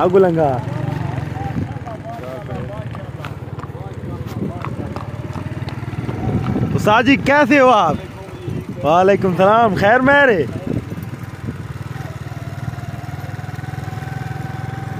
आगुलंगा उस्ताद जी कैसे हो आप? वालेकुम सलाम खैर मेरे?